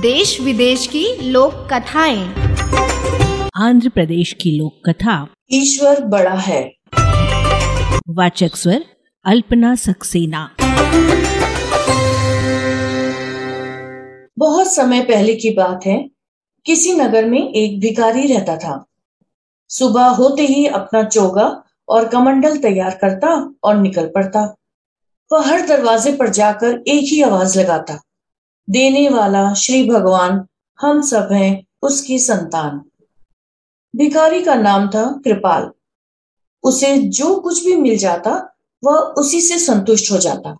देश विदेश की लोक कथाएँ। आंध्र प्रदेश की लोक कथा। ईश्वर बड़ा है। वाचक स्वर अल्पना सक्सेना। बहुत समय पहले की बात है। किसी नगर में एक भिखारी रहता था। सुबह होते ही अपना चोगा और कमंडल तैयार करता और निकल पड़ता। वह हर दरवाजे पर जाकर एक ही आवाज़ लगाता। देने वाला श्री भगवान हम सब हैं उसकी संतान। भिखारी का नाम था कृपाल। उसे जो कुछ भी मिल जाता, वह उसी से संतुष्ट हो जाता।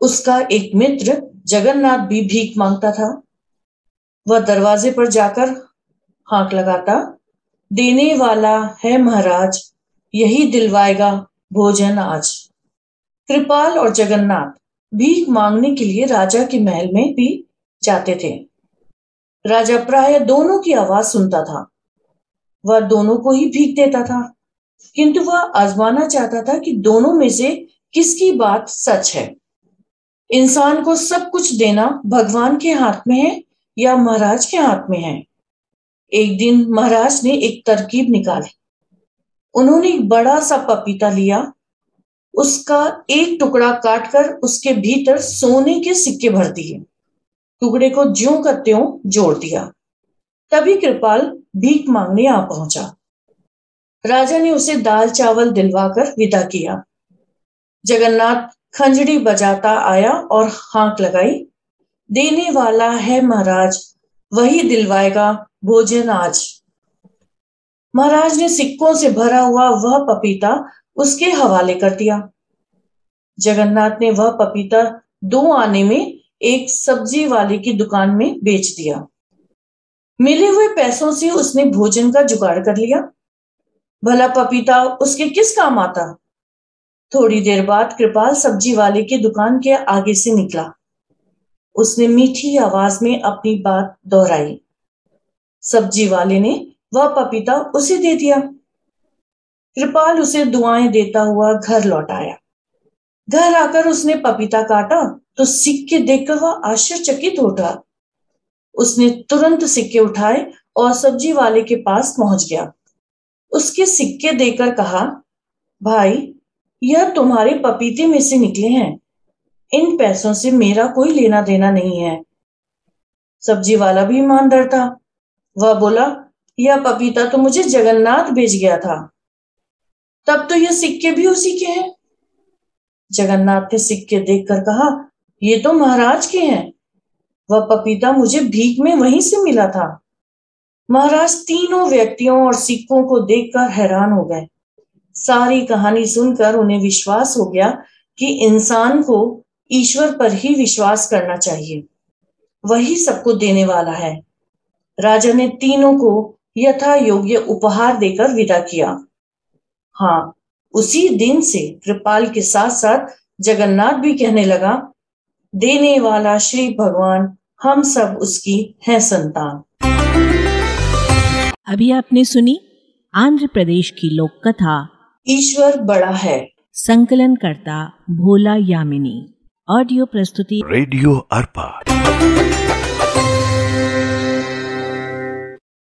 उसका एक मित्र जगन्नाथ भी भीख माँगता था। वह दरवाजे पर जाकर हाक लगाता, देने वाला है महाराज, यही दिलवाएगा भोजन आज। कृपाल और जगन्नाथ भीख मांगने के लिए राजा के महल में भी जाते थे। राजा प्राय दोनों की आवाज़ सुनता था। वह दोनों को ही भीख देता था, किंतु वह आजमाना चाहता था कि दोनों में से किसकी बात सच है। इंसान को सब कुछ देना भगवान के हाथ में है या महाराज के हाथ में है। एक दिन महाराज ने एक तरकीब निकाली। उन्होंने एक बड़ा सा पपीता लिया उसका एक टुकड़ा काटकर उसके भीतर सोने के सिक्के भर दिए टुकड़े को ज्यो का त्यों जोड़ दिया। तभी कृपाल भीख मांगने आ पहुँचा। राजा ने उसे दाल चावल दिलवाकर विदा किया। जगन्नाथ खंजड़ी बजाता आया और हाक लगाई। देने वाला है महाराज, वही दिलवाएगा भोजन आज। महाराज ने सिक्कों से भरा हुआ वह पपीता उसके हवाले कर दिया। जगन्नाथ ने वह पपीता दो आने में एक सब्ज़ी वाले की दुकान में बेच दिया। मिले हुए पैसों से उसने भोजन का जुगाड़ कर लिया। भला पपीता उसके किस काम आता? थोड़ी देर बाद कृपाल सब्ज़ी वाले की दुकान के आगे से निकला। उसने मीठी आवाज़ में अपनी बात दोहराई। सब्ज़ी वाले ने वह पपीता उसे दे दिया। कृपाल उसे दुआएँ देता हुआ घर लौट आया। घर आकर उसने पपीता काटा तो सिक्के देखकर वह आश्चर्यचकित उठा। उसने तुरंत सिक्के उठाए और सब्ज़ी वाले के पास पहुँच गया। उसके सिक्के देकर कहा, भाई, यह तुम्हारे पपीते में से निकले हैं। इन पैसों से मेरा कोई लेना देना नहीं है। सब्ज़ी वाला भी ईमानदार था वह बोला, यह पपीता तो मुझे जगन्नाथ भेज गया था। तब तो ये सिक्के भी उसी के हैं। जगन्नाथ ने सिक्के देखकर कहा, ये तो महाराज के हैं। वह पपीता मुझे भीख में वहीं से मिला था। महाराज तीनों व्यक्तियों और सिक्कों को देखकर हैरान हो गए। सारी कहानी सुनकर उन्हें विश्वास हो गया कि इंसान को ईश्वर पर ही विश्वास करना चाहिए। वही सबको देने वाला है। राजा ने तीनों को यथा योग्य उपहार देकर विदा किया। हाँ उसी दिन से कृपाल के साथ साथ जगन्नाथ भी कहने लगा देने वाला श्री भगवान हम सब उसकी है संतान. अभी आपने सुनी आंध्र प्रदेश की लोक कथा ईश्वर बड़ा है। संकलन करता भोला यामिनी। ऑडियो प्रस्तुति रेडियो अर्पा।